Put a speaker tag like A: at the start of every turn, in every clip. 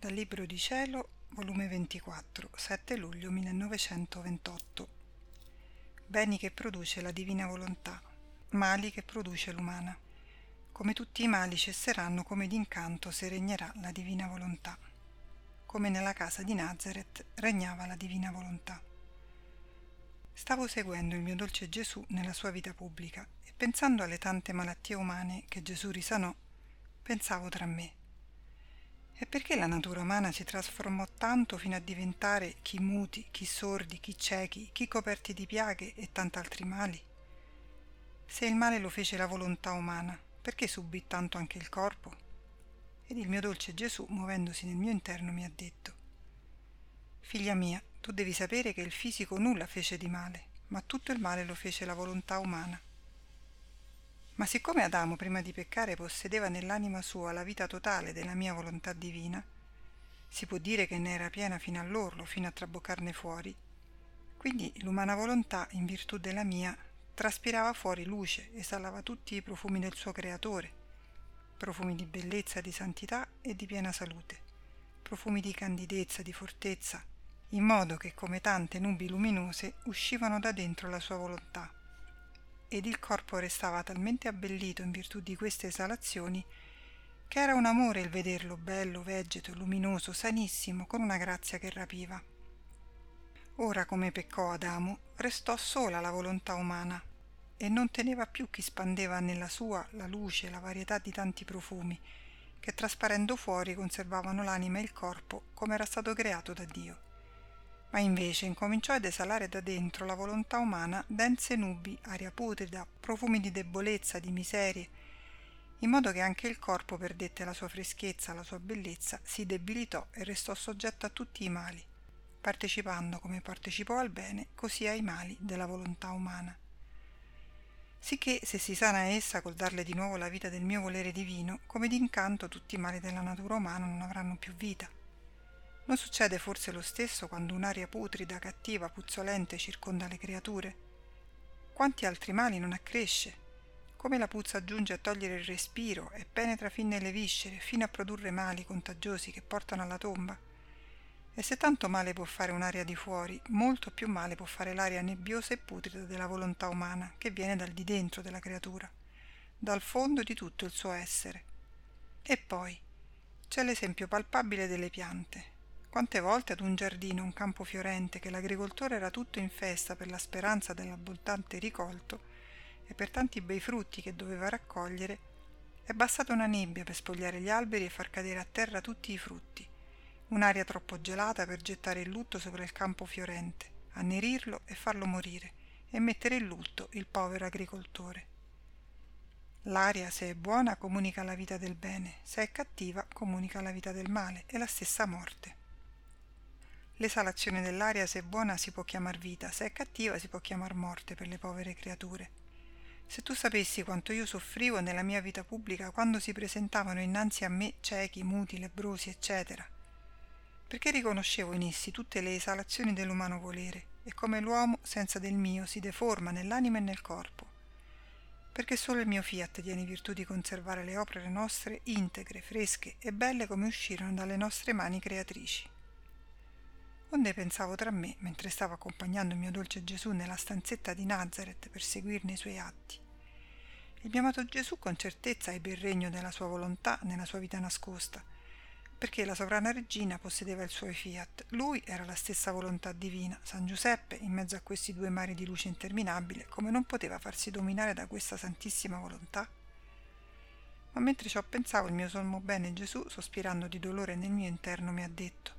A: Dal Libro di Cielo, volume 24, 7 luglio 1928. Beni che produce la divina volontà, mali che produce l'umana. Come tutti i mali cesseranno come d'incanto se regnerà la divina volontà. Come nella casa di Nazareth regnava la divina volontà. Stavo seguendo il mio dolce Gesù nella sua vita pubblica e pensando alle tante malattie umane che Gesù risanò, pensavo tra me e perché la natura umana si trasformò tanto fino a diventare chi muti, chi sordi, chi ciechi, chi coperti di piaghe e tant'altri mali? Se il male lo fece la volontà umana, perché subì tanto anche il corpo? Ed il mio dolce Gesù, muovendosi nel mio interno, mi ha detto, Figlia mia, tu devi sapere che il fisico nulla fece di male, ma tutto il male lo fece la volontà umana. Ma siccome Adamo prima di peccare possedeva nell'anima sua la vita totale della mia volontà divina, si può dire che ne era piena fino all'orlo, fino a traboccarne fuori, quindi l'umana volontà, in virtù della mia, traspirava fuori luce, esalava tutti i profumi del suo creatore, profumi di bellezza, di santità e di piena salute, profumi di candidezza, di fortezza, in modo che come tante nubi luminose uscivano da dentro la sua volontà ed il corpo restava talmente abbellito in virtù di queste esalazioni che era un amore il vederlo bello, vegeto, luminoso, sanissimo, con una grazia che rapiva. Ora, come peccò Adamo, restò sola la volontà umana e non teneva più chi spandeva nella sua la luce, la varietà di tanti profumi, che trasparendo fuori conservavano l'anima e il corpo come era stato creato da Dio ma invece incominciò ad esalare da dentro la volontà umana dense nubi, aria putrida, profumi di debolezza, di miserie, in modo che anche il corpo perdette la sua freschezza, la sua bellezza, si debilitò e restò soggetto a tutti i mali, partecipando come partecipò al bene, così ai mali della volontà umana. Sicché se si sana essa col darle di nuovo la vita del mio volere divino, come d'incanto tutti i mali della natura umana non avranno più vita non succede forse lo stesso quando un'aria putrida, cattiva, puzzolente circonda le creature? Quanti altri mali non accresce? Come la puzza giunge a togliere il respiro e penetra fin nelle viscere, fino a produrre mali contagiosi che portano alla tomba? E se tanto male può fare un'aria di fuori, molto più male può fare l'aria nebbiosa e putrida della volontà umana, che viene dal di dentro della creatura, dal fondo di tutto il suo essere. E poi c'è l'esempio palpabile delle piante, quante volte ad un giardino, un campo fiorente, che l'agricoltore era tutto in festa per la speranza dell'abbondante ricolto e per tanti bei frutti che doveva raccogliere, è bastata una nebbia per spogliare gli alberi e far cadere a terra tutti i frutti, un'aria troppo gelata per gettare il lutto sopra il campo fiorente, annerirlo e farlo morire, e mettere in lutto il povero agricoltore. L'aria, se è buona, comunica la vita del bene, se è cattiva, comunica la vita del male e la stessa morte. L'esalazione dell'aria, se buona, si può chiamar vita, se è cattiva, si può chiamar morte per le povere creature. Se tu sapessi quanto io soffrivo nella mia vita pubblica quando si presentavano innanzi a me ciechi, muti, lebrosi, eccetera. Perché riconoscevo in essi tutte le esalazioni dell'umano volere e come l'uomo, senza del mio, si deforma nell'anima e nel corpo. Perché solo il mio fiat tiene virtù di conservare le opere nostre integre, fresche e belle come uscirono dalle nostre mani creatrici onde pensavo tra me mentre stavo accompagnando il mio dolce Gesù nella stanzetta di Nazareth per seguirne i suoi atti. Il mio amato Gesù con certezza ebbe il regno della sua volontà nella sua vita nascosta, perché la sovrana regina possedeva il suo fiat, lui era la stessa volontà divina, San Giuseppe, in mezzo a questi due mari di luce interminabile, come non poteva farsi dominare da questa santissima volontà? Ma mentre ciò pensavo, il mio sommo bene Gesù, sospirando di dolore nel mio interno, mi ha detto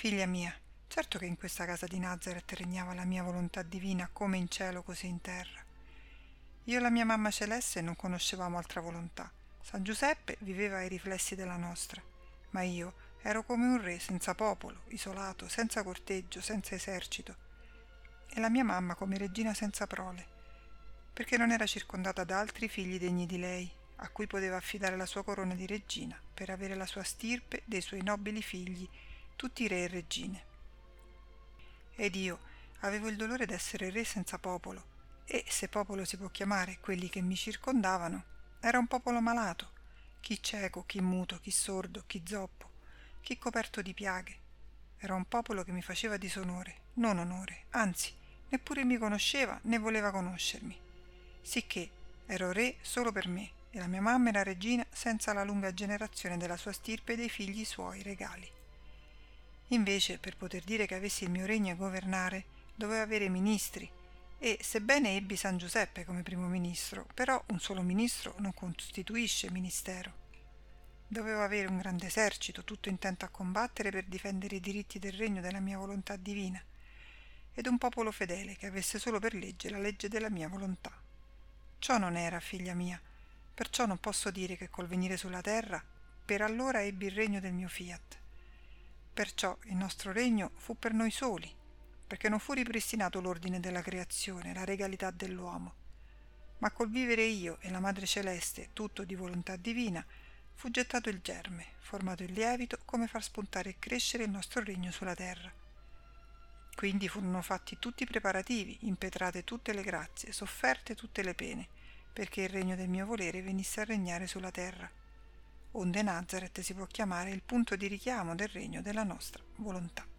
A: Figlia mia, certo che in questa casa di Nazareth regnava la mia volontà divina come in cielo così in terra. Io e la mia mamma celeste non conoscevamo altra volontà. San Giuseppe viveva ai riflessi della nostra, ma io ero come un re senza popolo, isolato, senza corteggio, senza esercito, e la mia mamma come regina senza prole, perché non era circondata da altri figli degni di lei, a cui poteva affidare la sua corona di regina per avere la sua stirpe dei suoi nobili figli tutti re e regine. Ed io avevo il dolore d'essere re senza popolo, e se popolo si può chiamare quelli che mi circondavano, era un popolo malato, chi cieco, chi muto, chi sordo, chi zoppo, chi coperto di piaghe. Era un popolo che mi faceva disonore, non onore, anzi, neppure mi conosceva né voleva conoscermi. Sicché ero re solo per me e la mia mamma era regina senza la lunga generazione della sua stirpe e dei figli suoi regali. Invece, per poter dire che avessi il mio regno e governare, dovevo avere ministri, e sebbene ebbi San Giuseppe come primo ministro, però un solo ministro non costituisce ministero. Dovevo avere un grande esercito, tutto intento a combattere per difendere i diritti del regno della mia volontà divina, ed un popolo fedele che avesse solo per legge la legge della mia volontà. Ciò non era, figlia mia, perciò non posso dire che col venire sulla terra, per allora ebbi il regno del mio fiat. Perciò il nostro regno fu per noi soli, perché non fu ripristinato l'ordine della creazione, la regalità dell'uomo. Ma col vivere io e la Madre Celeste, tutto di volontà divina, fu gettato il germe, formato il lievito, come far spuntare e crescere il nostro regno sulla terra. Quindi furono fatti tutti i preparativi, impetrate tutte le grazie, sofferte tutte le pene, perché il regno del mio volere venisse a regnare sulla terra. Onde Nazareth si può chiamare il punto di richiamo del regno della nostra volontà.